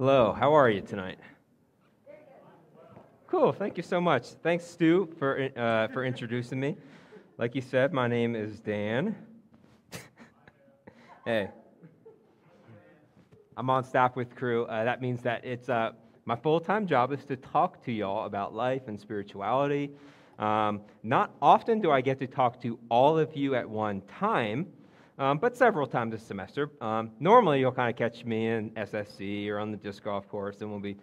Hello, how are you tonight? Cool, thank you so much. Thanks, Stu, for, uh, for introducing me. Like you said, my name is Dan. hey, I'm on staff with Cru. Uh, that means that it's uh, my full time job is to talk to y'all about life and spirituality. Um, not often do I get to talk to all of you at one time, um, but several times this semester. Um, normally, you'll kind of catch me in SSC or on the disc golf course, and we'll be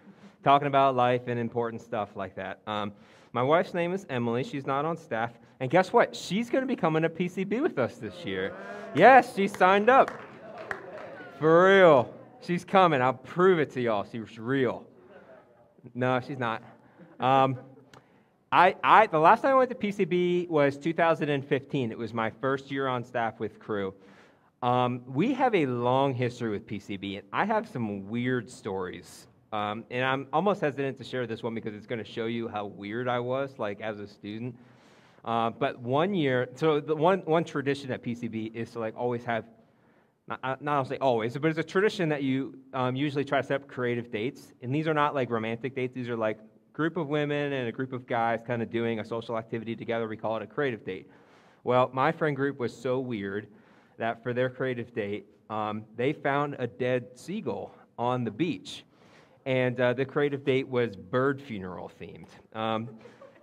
talking about life and important stuff like that. Um, my wife's name is Emily. She's not on staff. And guess what? She's going to be coming to PCB with us this year. Yes, she signed up. For real. She's coming. I'll prove it to y'all. She's real. No, she's not. Um, I, I, the last time I went to PCB was 2015. It was my first year on staff with Cru. Um, we have a long history with PCB, and I have some weird stories. Um, and I'm almost hesitant to share this one because it's going to show you how weird I was, like as a student. Uh, but one year, so the one one tradition at PCB is to like always have, not not I'll say always, but it's a tradition that you um, usually try to set up creative dates, and these are not like romantic dates. These are like group of women and a group of guys kind of doing a social activity together. We call it a creative date. Well, my friend group was so weird that for their creative date, um, they found a dead seagull on the beach. And uh, the creative date was bird funeral themed. Um,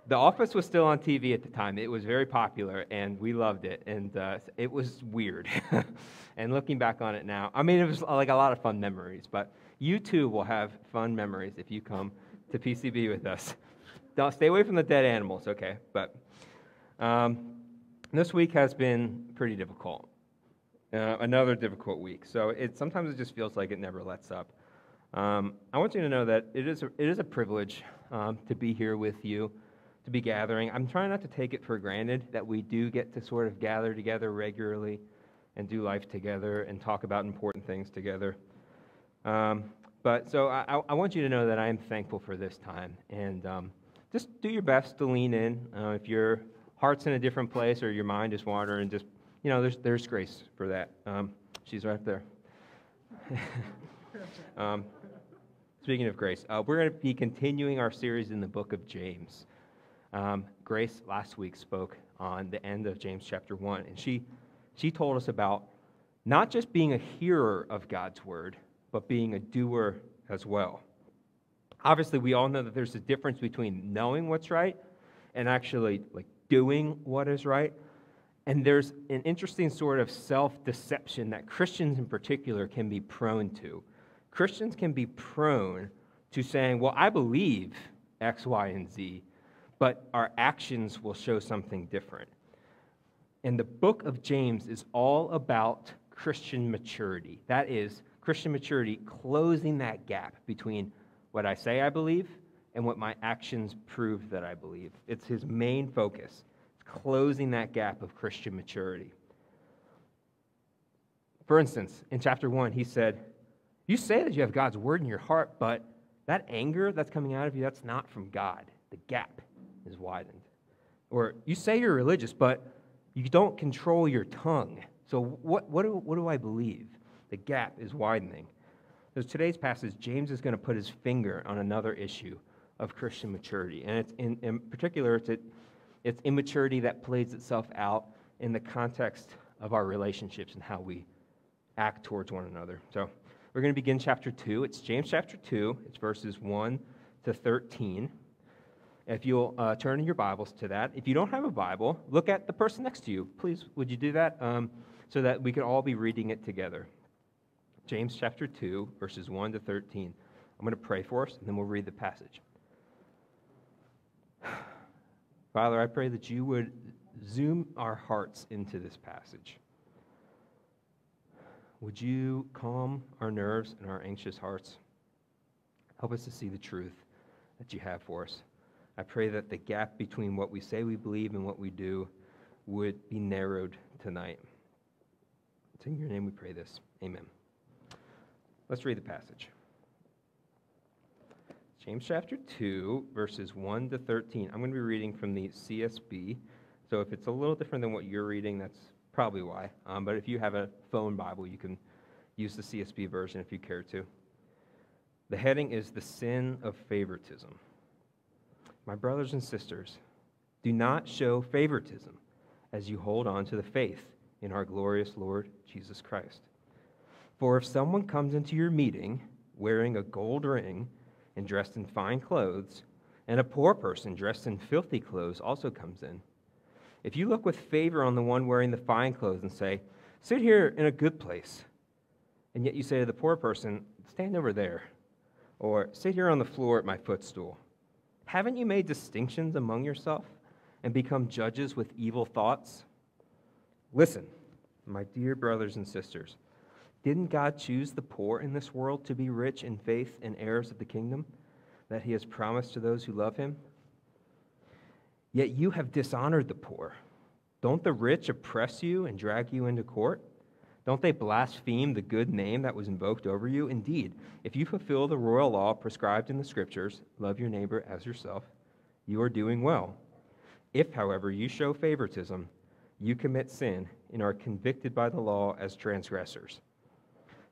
the Office was still on TV at the time. It was very popular, and we loved it. And uh, it was weird. and looking back on it now, I mean, it was like a lot of fun memories. But you too will have fun memories if you come to PCB with us. Don't stay away from the dead animals, okay? But um, this week has been pretty difficult. Uh, another difficult week. So it sometimes it just feels like it never lets up. Um, I want you to know that it is a, it is a privilege um, to be here with you, to be gathering. I'm trying not to take it for granted that we do get to sort of gather together regularly and do life together and talk about important things together. Um, but so I, I, want you to know that I am thankful for this time. And um, just do your best to lean in. Uh, if your heart's in a different place or your mind is wandering, just you know, there's, there's grace for that. Um, she's right there. um, speaking of grace, uh, we're going to be continuing our series in the book of James. Um, grace last week spoke on the end of James chapter 1, and she, she told us about not just being a hearer of God's word, but being a doer as well. Obviously, we all know that there's a difference between knowing what's right and actually like doing what is right. And there's an interesting sort of self deception that Christians in particular can be prone to. Christians can be prone to saying, Well, I believe X, Y, and Z, but our actions will show something different. And the book of James is all about Christian maturity. That is, Christian maturity closing that gap between what I say I believe and what my actions prove that I believe. It's his main focus closing that gap of Christian maturity. For instance, in chapter 1, he said, You say that you have God's word in your heart, but that anger that's coming out of you, that's not from God. The gap is widened. Or you say you're religious, but you don't control your tongue. So what, what, do, what do I believe? The gap is widening. So today's passage, James is going to put his finger on another issue of Christian maturity. And it's in, in particular, it's it's immaturity that plays itself out in the context of our relationships and how we act towards one another. So we're going to begin chapter 2. It's James chapter 2, it's verses 1 to 13. If you'll uh, turn in your Bibles to that. If you don't have a Bible, look at the person next to you. Please, would you do that um, so that we can all be reading it together? James chapter 2, verses 1 to 13. I'm going to pray for us, and then we'll read the passage. Father, I pray that you would zoom our hearts into this passage. Would you calm our nerves and our anxious hearts? Help us to see the truth that you have for us. I pray that the gap between what we say we believe and what we do would be narrowed tonight. It's in your name we pray this. Amen. Let's read the passage. James chapter 2, verses 1 to 13. I'm going to be reading from the CSB. So if it's a little different than what you're reading, that's probably why. Um, but if you have a phone Bible, you can use the CSB version if you care to. The heading is The Sin of Favoritism. My brothers and sisters, do not show favoritism as you hold on to the faith in our glorious Lord Jesus Christ. For if someone comes into your meeting wearing a gold ring and dressed in fine clothes, and a poor person dressed in filthy clothes also comes in, if you look with favor on the one wearing the fine clothes and say, Sit here in a good place, and yet you say to the poor person, Stand over there, or sit here on the floor at my footstool, haven't you made distinctions among yourself and become judges with evil thoughts? Listen, my dear brothers and sisters, didn't God choose the poor in this world to be rich in faith and heirs of the kingdom that he has promised to those who love him? Yet you have dishonored the poor. Don't the rich oppress you and drag you into court? Don't they blaspheme the good name that was invoked over you? Indeed, if you fulfill the royal law prescribed in the scriptures, love your neighbor as yourself, you are doing well. If, however, you show favoritism, you commit sin and are convicted by the law as transgressors.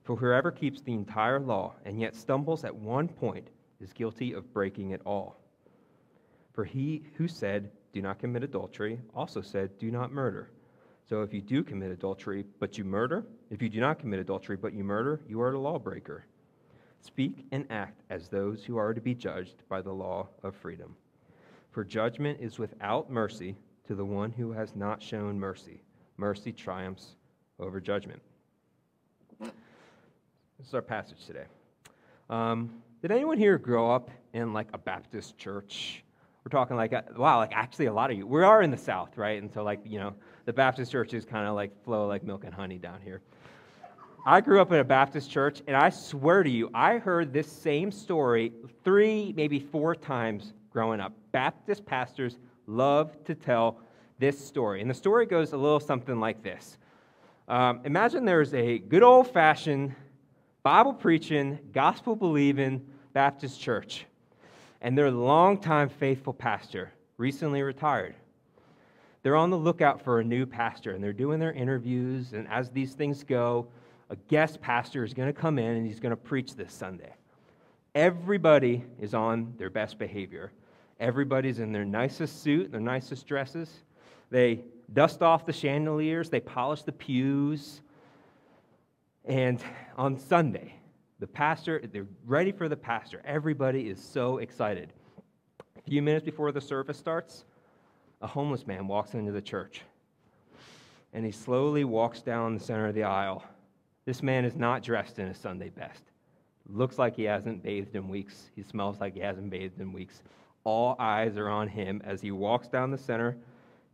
For whoever keeps the entire law and yet stumbles at one point is guilty of breaking it all. For he who said, Do not commit adultery, also said, Do not murder. So if you do commit adultery, but you murder, if you do not commit adultery, but you murder, you are a lawbreaker. Speak and act as those who are to be judged by the law of freedom. For judgment is without mercy to the one who has not shown mercy. Mercy triumphs over judgment. This is our passage today. Um, did anyone here grow up in like a Baptist church? We're talking like, wow, like actually a lot of you. We are in the South, right? And so, like, you know, the Baptist churches kind of like flow like milk and honey down here. I grew up in a Baptist church, and I swear to you, I heard this same story three, maybe four times growing up. Baptist pastors love to tell this story. And the story goes a little something like this um, Imagine there's a good old fashioned, Bible preaching, gospel believing Baptist church, and their longtime faithful pastor recently retired. They're on the lookout for a new pastor, and they're doing their interviews. And as these things go, a guest pastor is going to come in and he's going to preach this Sunday. Everybody is on their best behavior. Everybody's in their nicest suit, their nicest dresses. They dust off the chandeliers, they polish the pews. And on Sunday, the pastor, they're ready for the pastor. Everybody is so excited. A few minutes before the service starts, a homeless man walks into the church. And he slowly walks down the center of the aisle. This man is not dressed in his Sunday best. Looks like he hasn't bathed in weeks. He smells like he hasn't bathed in weeks. All eyes are on him as he walks down the center,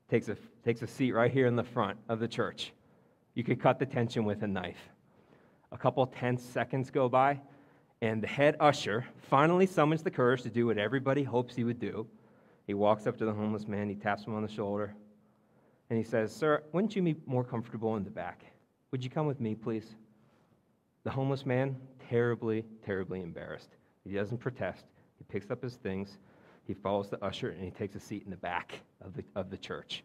takes a, takes a seat right here in the front of the church. You could cut the tension with a knife. A couple tense seconds go by, and the head usher finally summons the courage to do what everybody hopes he would do. He walks up to the homeless man, he taps him on the shoulder, and he says, Sir, wouldn't you be more comfortable in the back? Would you come with me, please? The homeless man, terribly, terribly embarrassed. He doesn't protest. He picks up his things he follows the usher and he takes a seat in the back of the, of the church.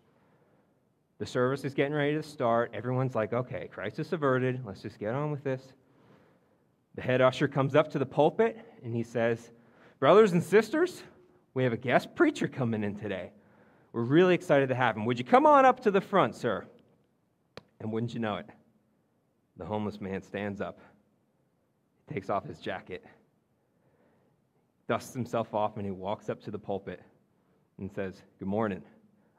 The service is getting ready to start. Everyone's like, okay, crisis averted. Let's just get on with this. The head usher comes up to the pulpit and he says, Brothers and sisters, we have a guest preacher coming in today. We're really excited to have him. Would you come on up to the front, sir? And wouldn't you know it, the homeless man stands up, takes off his jacket, dusts himself off, and he walks up to the pulpit and says, Good morning.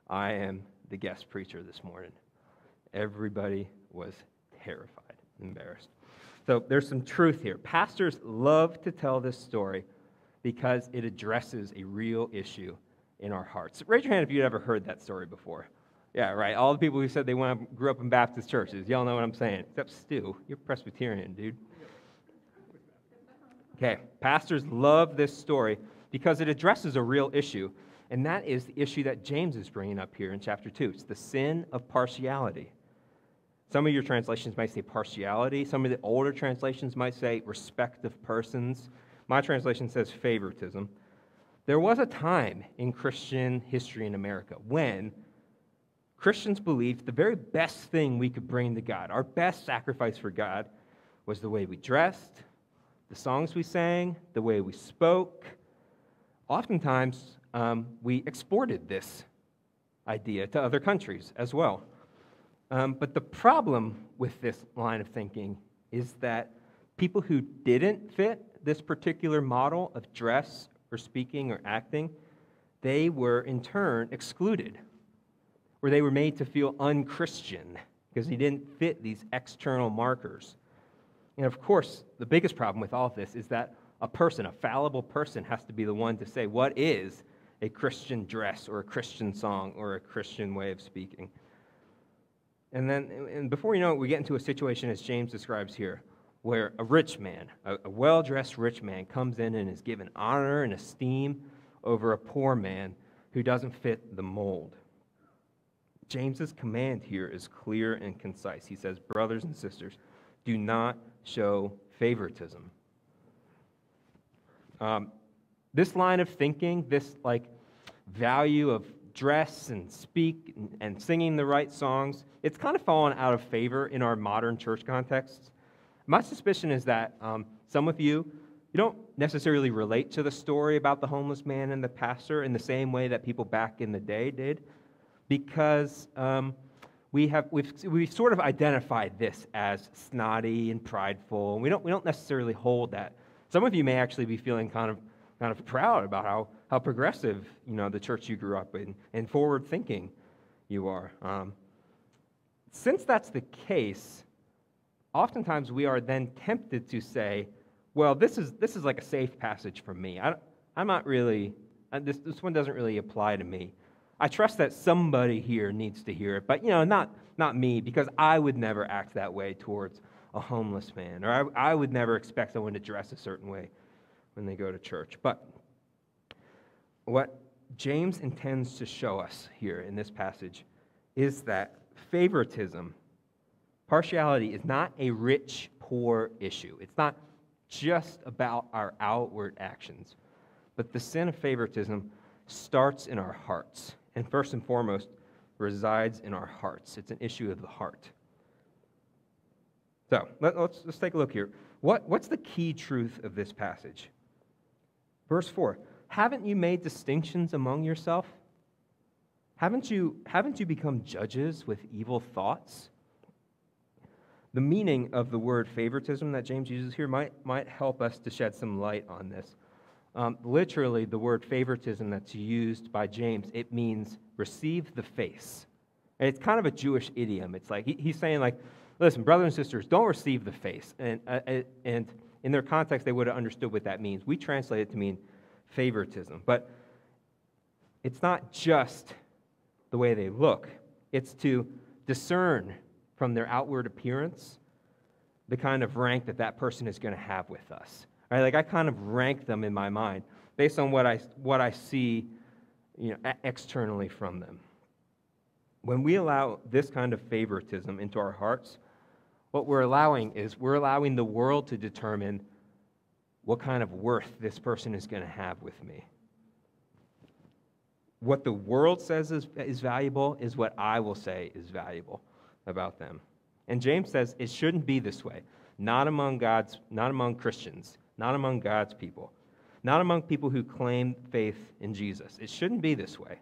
I am the guest preacher this morning. Everybody was terrified, embarrassed. So there's some truth here. Pastors love to tell this story because it addresses a real issue in our hearts. Raise your hand if you'd ever heard that story before. Yeah, right. All the people who said they went, grew up in Baptist churches. Y'all know what I'm saying. Except Stu. You're Presbyterian, dude. Okay, pastors love this story because it addresses a real issue, and that is the issue that James is bringing up here in chapter 2. It's the sin of partiality. Some of your translations might say partiality, some of the older translations might say respect of persons. My translation says favoritism. There was a time in Christian history in America when Christians believed the very best thing we could bring to God, our best sacrifice for God, was the way we dressed, the songs we sang, the way we spoke. Oftentimes, um, we exported this idea to other countries as well. Um, but the problem with this line of thinking is that people who didn't fit this particular model of dress or speaking or acting, they were in turn excluded, or they were made to feel unchristian because they didn't fit these external markers. And of course, the biggest problem with all of this is that a person, a fallible person, has to be the one to say what is a Christian dress or a Christian song or a Christian way of speaking. And then, and before you know it, we get into a situation as James describes here, where a rich man, a, well dressed rich man, comes in and is given honor and esteem over a poor man who doesn't fit the mold. James's command here is clear and concise. He says, Brothers and sisters, do not show favoritism. Um, this line of thinking, this like value of dress and speak and, singing the right songs, it's kind of fallen out of favor in our modern church contexts. My suspicion is that um, some of you, you don't necessarily relate to the story about the homeless man and the pastor in the same way that people back in the day did, because um, we have we've, we've sort of identified this as snotty and prideful, and we don't we don't necessarily hold that. Some of you may actually be feeling kind of kind of proud about how how progressive you know the church you grew up in and forward thinking you are. Um, since that's the case, oftentimes we are then tempted to say, well, this is, this is like a safe passage for me. I, am not really, uh, this, this one doesn't really apply to me. I trust that somebody here needs to hear it, but you know, not, not me, because I would never act that way towards a homeless man, or I, I would never expect someone to dress a certain way when they go to church. But what James intends to show us here in this passage is that favoritism, partiality, is not a rich poor issue. It's not just about our outward actions, but the sin of favoritism starts in our hearts, and first and foremost, resides in our hearts. It's an issue of the heart. So let, us let's take a look here. What, what's the key truth of this passage? Verse 4 Haven't you made distinctions among yourself? Haven't you, haven't you become judges with evil thoughts? The meaning of the word favoritism that James uses here might, might help us to shed some light on this. Um, literally, the word favoritism that's used by James, it means receive the face. And it's kind of a Jewish idiom. It's like he, he's saying, like, listen, brothers and sisters, don't receive the face. And, uh, uh and in their context, they would have understood what that means. We translate it to mean favoritism. But it's not just the way they look, it's to discern from their outward appearance the kind of rank that that person is going to have with us. Right? Like I kind of rank them in my mind based on what I, what I see you know, externally from them. When we allow this kind of favoritism into our hearts, what we're allowing is we're allowing the world to determine what kind of worth this person is going to have with me. What the world says is, is valuable is what I will say is valuable about them. And James says it shouldn't be this way. Not among God's, not among Christians, not among God's people, not among people who claim faith in Jesus. It shouldn't be this way.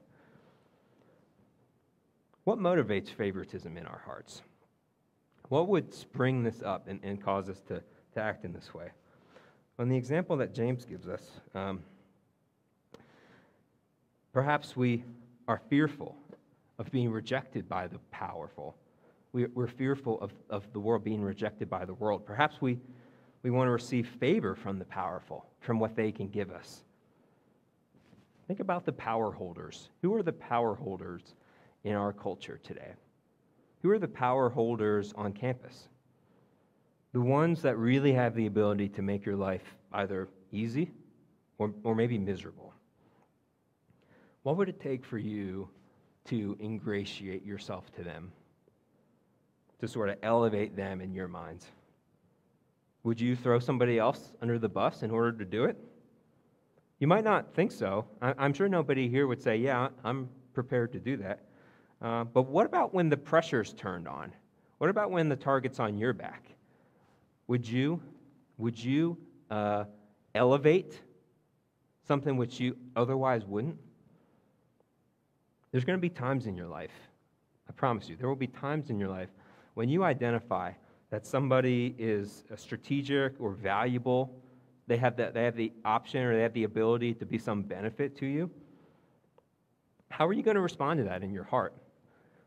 What motivates favoritism in our hearts? What would spring this up and, and cause us to, to act in this way? On the example that James gives us, um, perhaps we are fearful of being rejected by the powerful we, are fearful of, of the world being rejected by the world. Perhaps we, we want to receive favor from the powerful, from what they can give us. Think about the power holders. Who are the power holders in our culture today? Who are the power holders on campus? The ones that really have the ability to make your life either easy or, or maybe miserable. What would it take for you to ingratiate yourself to them? to sort of elevate them in your minds? Would you throw somebody else under the bus in order to do it? You might not think so. I'm sure nobody here would say, Yeah, I'm prepared to do that. Uh, but what about when the pressure's turned on? What about when the target's on your back? Would you, would you uh, elevate something which you otherwise wouldn't? There's going to be times in your life, I promise you, there will be times in your life when you identify that somebody is strategic or valuable, they have, the, they have the option or they have the ability to be some benefit to you. How are you going to respond to that in your heart?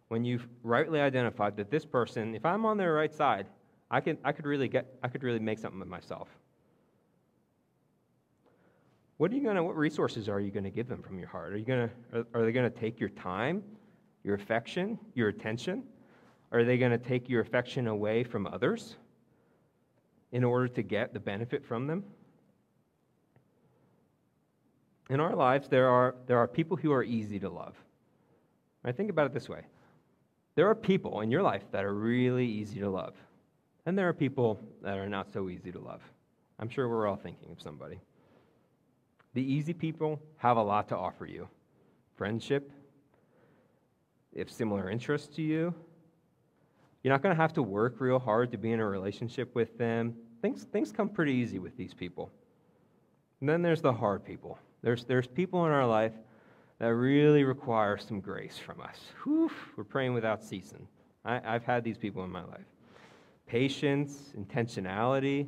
When you've rightly identified that this person, if I'm on their right side, I, can, I, could really get, I could really make something of myself. What are you gonna, what resources are you to give them from your heart? Are, you gonna, are, are they to take your time, your affection, your attention? Are they to take your affection away from others in order to get the benefit from them? In our lives, there are, there are people who are easy to love. I think about it this way there are people in your life that are really easy to love, and there are people that are not so easy to love. I'm sure we're all thinking of somebody. The easy people have a lot to offer you friendship, if similar interests to you. You're not going to have to work real hard to be in a relationship with them. Things, things come pretty easy with these people. And then there's the hard people. There's, there's people in our life that really require some grace from us. Whew, we're praying without ceasing. I, I've had these people in my life. Patience, intentionality,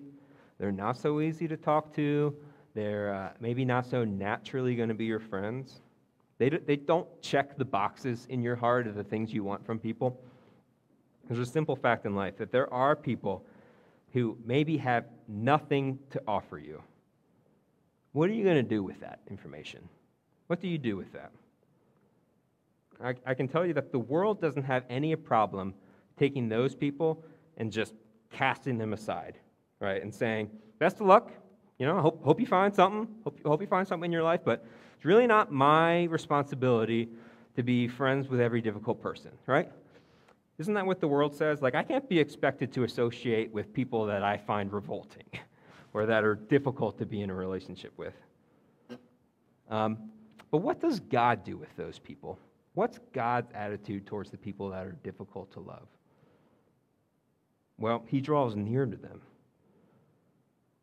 they're not so easy to talk to. They're uh, maybe not so naturally going to be your friends. They, do, they don't check the boxes in your heart of the things you want from people. There's a simple fact in life that there are people who maybe have nothing to offer you. What are you going to do with that information? What do you do with that? I, I, can tell you that the world doesn't have any problem taking those people and just casting them aside, right? And saying, best of luck, you know, hope, hope you find something. Hope, hope you find something in your life, but it's really not my responsibility to be friends with every difficult person, right? Isn't that what the world says? Like, I can't be expected to associate with people that I find revolting or that are difficult to be in a relationship with. Um, but what does God do with those people? What's God's attitude towards the people that are difficult to love? Well, He draws near to them.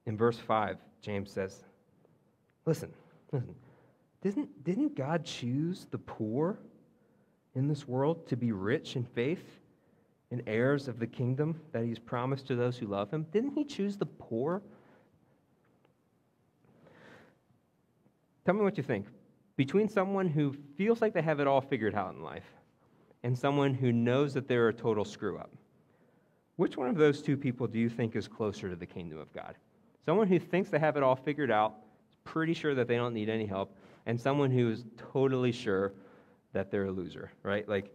In verse 5, James says, Listen, listen. Didn't, didn't God choose the poor in this world to be rich in faith and heirs of the kingdom that He's promised to those who love Him? Didn't He choose the poor? Tell me what you think. Between someone who feels like they have it all figured out in life and someone who knows that they're a total screw up, which one of those two people do you think is closer to the kingdom of God? Someone who thinks they have it all figured out, pretty sure that they don't need any help, and someone who is totally sure that they're a loser, right? Like,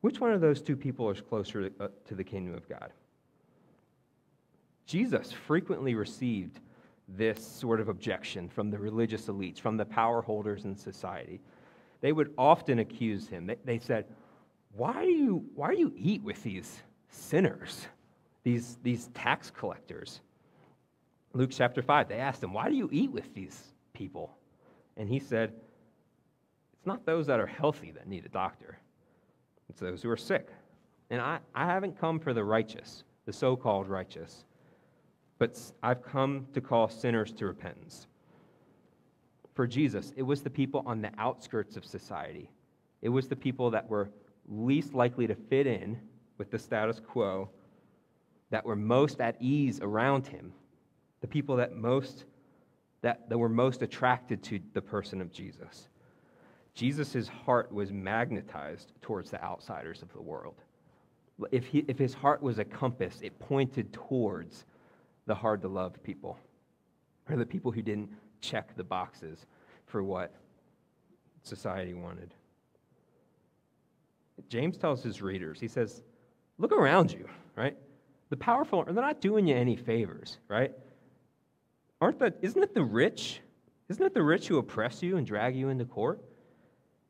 which one of those two people is closer to, uh, to the kingdom of God? Jesus frequently received this sort of objection from the religious elites, from the power holders in society. They would often accuse him. They, they said, why do, you, why do you eat with these sinners, these, these tax collectors? Luke chapter 5, they asked him, Why do you eat with these people? And he said, It's not those that are healthy that need a doctor, it's those who are sick. And I, I haven't come for the righteous, the so called righteous, but I've come to call sinners to repentance. For Jesus, it was the people on the outskirts of society, it was the people that were least likely to fit in with the status quo, that were most at ease around him the people that most that, that were most attracted to the person of Jesus. Jesus' heart was magnetized towards the outsiders of the world. If, he, if his heart was a compass, it pointed towards the hard to love people, or the people who didn't check the boxes for what society wanted. James tells his readers, he says, Look around you, right? The powerful, they're not doing you any favors, right? Aren't the, isn't it the rich? Isn't it the rich who oppress you and drag you into court?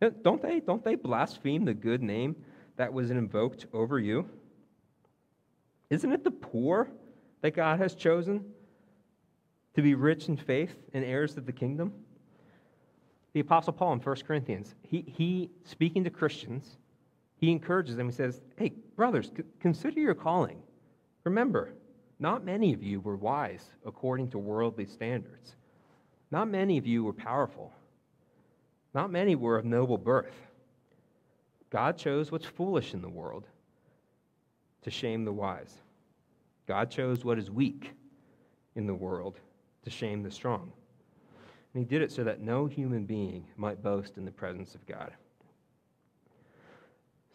Don't they, don't they blaspheme the good name that was invoked over you? Isn't it the poor that God has chosen to be rich in faith and heirs of the kingdom? The Apostle Paul in 1 Corinthians, he, he speaking to Christians, he encourages them. He says, Hey, brothers, consider your calling. Remember, not many of you were wise according to worldly standards. Not many of you were powerful. Not many were of noble birth. God chose what's foolish in the world to shame the wise. God chose what is weak in the world to shame the strong. And he did it so that no human being might boast in the presence of God.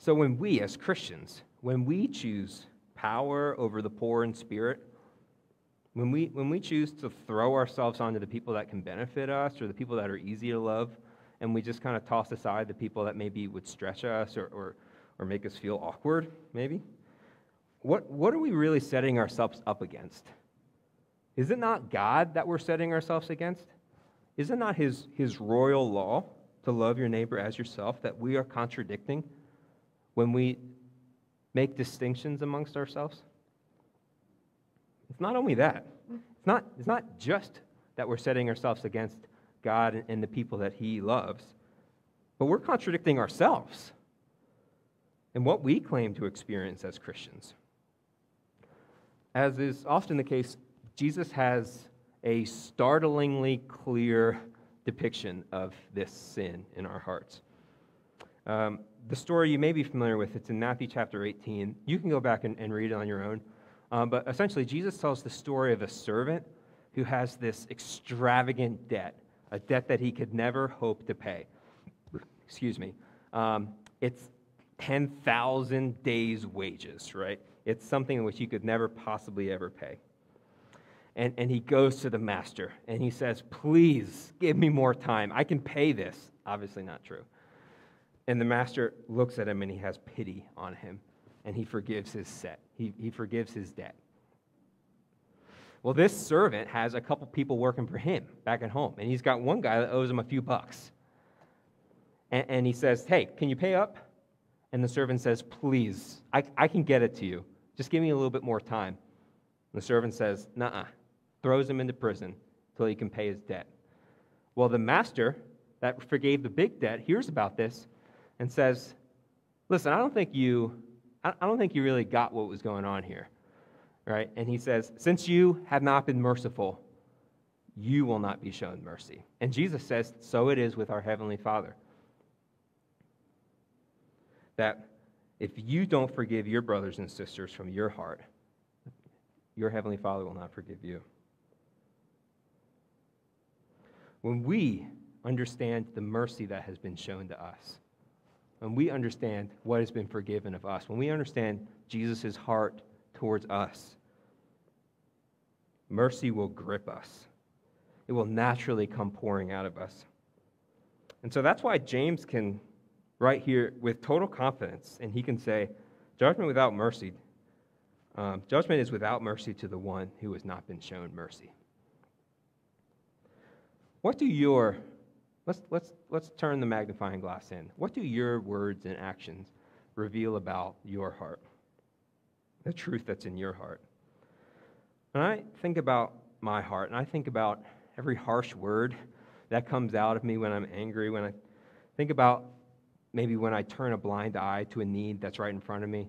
So when we, as Christians, when we choose power over the poor in spirit, when we, when we choose to throw ourselves onto the people that can benefit us or the people that are easy to love, and we just kind of toss aside the people that maybe would stretch us or, or, or make us feel awkward, maybe, what, what are we really setting ourselves up against? Is it not God that we're setting ourselves against? Is it not his, his royal law to love your neighbor as yourself that we are contradicting when we make distinctions amongst ourselves? It's not only that. It's not, it's not just that we're setting ourselves against God and the people that He loves, but we're contradicting ourselves and what we claim to experience as Christians. As is often the case, Jesus has a startlingly clear depiction of this sin in our hearts. Um, the story you may be familiar with, it's in Matthew chapter 18. You can go back and, and read it on your own. Um, but essentially, Jesus tells the story of a servant who has this extravagant debt, a debt that he could never hope to pay. Excuse me. Um, it's 10,000 days' wages, right? It's something which he could never possibly ever pay. And, and he goes to the master and he says, Please give me more time. I can pay this. Obviously, not true. And the master looks at him and he has pity on him and he forgives his set. He, he forgives his debt. Well, this servant has a couple people working for him back at home, and he's got one guy that owes him a few bucks. And, and he says, Hey, can you pay up? And the servant says, Please, I, I can get it to you. Just give me a little bit more time. And the servant says, uh, throws him into prison till he can pay his debt. Well, the master that forgave the big debt hears about this and says, Listen, I don't think you, I don't think you really got what was going on here. Right? And he says, Since you have not been merciful, you will not be shown mercy. And Jesus says, So it is with our Heavenly Father. That if you don't forgive your brothers and sisters from your heart, your Heavenly Father will not forgive you. When we understand the mercy that has been shown to us, when we understand what has been forgiven of us, when we understand Jesus' heart towards us, mercy will grip us. It will naturally come pouring out of us. And so that's why James can write here with total confidence, and he can say, Judgment without mercy, um, judgment is without mercy to the one who has not been shown mercy. What do your, let's, let's, let's turn the magnifying glass in. What do your words and actions reveal about your heart? The truth that's in your heart. When I think about my heart, and I think about every harsh word that comes out of me when I'm angry, when I think about maybe when I turn a blind eye to a need that's right in front of me,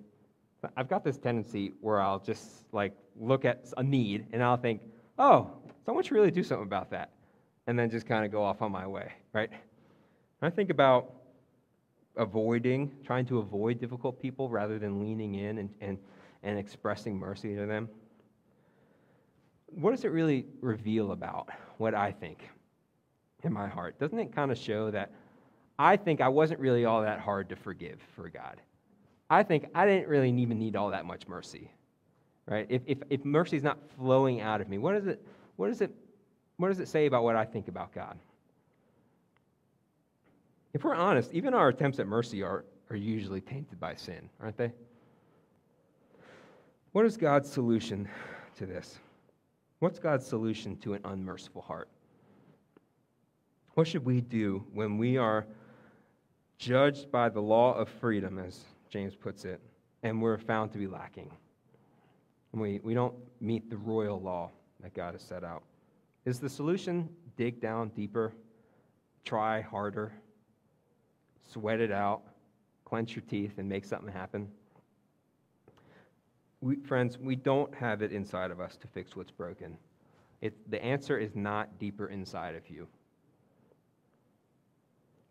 I've got this tendency where I'll just like look at a need and I'll think, oh, someone should really do something about that and then just kind of go off on my way, right? I think about avoiding, trying to avoid difficult people rather than leaning in and, and, and expressing mercy to them. What does it really reveal about what I think in my heart? Doesn't it kind of show that I think I wasn't really all that hard to forgive for God? I think I didn't really even need all that much mercy, right? If, if, if mercy is not flowing out of me, what, is it, what does it what does it say about what I think about God? If we're honest, even our attempts at mercy are, are usually tainted by sin, aren't they? What is God's solution to this? What's God's solution to an unmerciful heart? What should we do when we are judged by the law of freedom, as James puts it, and we're found to be lacking? We, we don't meet the royal law that God has set out. Is the solution dig down deeper, try harder, sweat it out, clench your teeth, and make something happen? We, friends, we don't have it inside of us to fix what's broken. It, the answer is not deeper inside of you.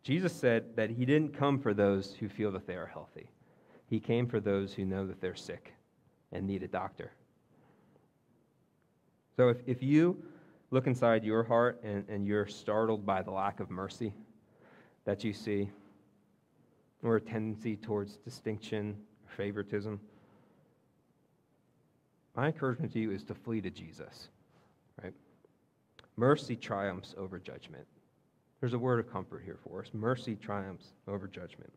Jesus said that he didn't come for those who feel that they are healthy. He came for those who know that they're sick and need a doctor. So if, if you look inside your heart and, and you're startled by the lack of mercy that you see, or a tendency towards distinction or favoritism, my encouragement to you is to flee to Jesus, right? Mercy triumphs over judgment. There's a word of comfort here for us. Mercy triumphs over judgment.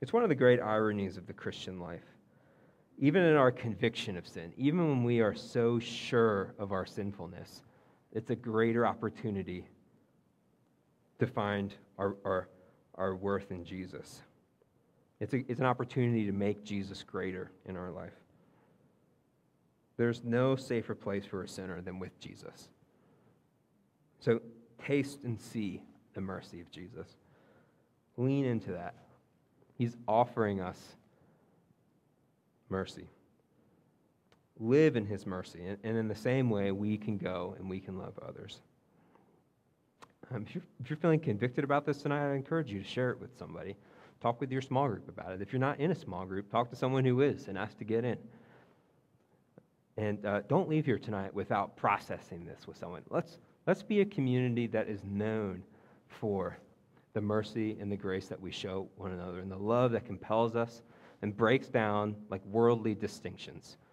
It's one of the great ironies of the Christian life. Even in our conviction of sin, even when we are so sure of our sinfulness, it's a greater opportunity to find our, our, our worth in Jesus. It's, a, it's an opportunity to make Jesus greater in our life. There's no safer place for a sinner than with Jesus. So taste and see the mercy of Jesus. Lean into that. He's offering us mercy. Live in his mercy. And, in the same way, we can go and we can love others. Um, if, you're, if you're feeling convicted about this tonight, I encourage you to share it with somebody. Talk with your small group about it. If you're not in a small group, talk to someone who is and ask to get in. And uh, don't leave here tonight without processing this with someone. Let's, let's be a community that is known for the mercy and the grace that we show one another and the love that compels us and breaks down like worldly distinctions and,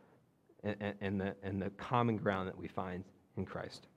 and, and, the, and the common ground that we find in Christ.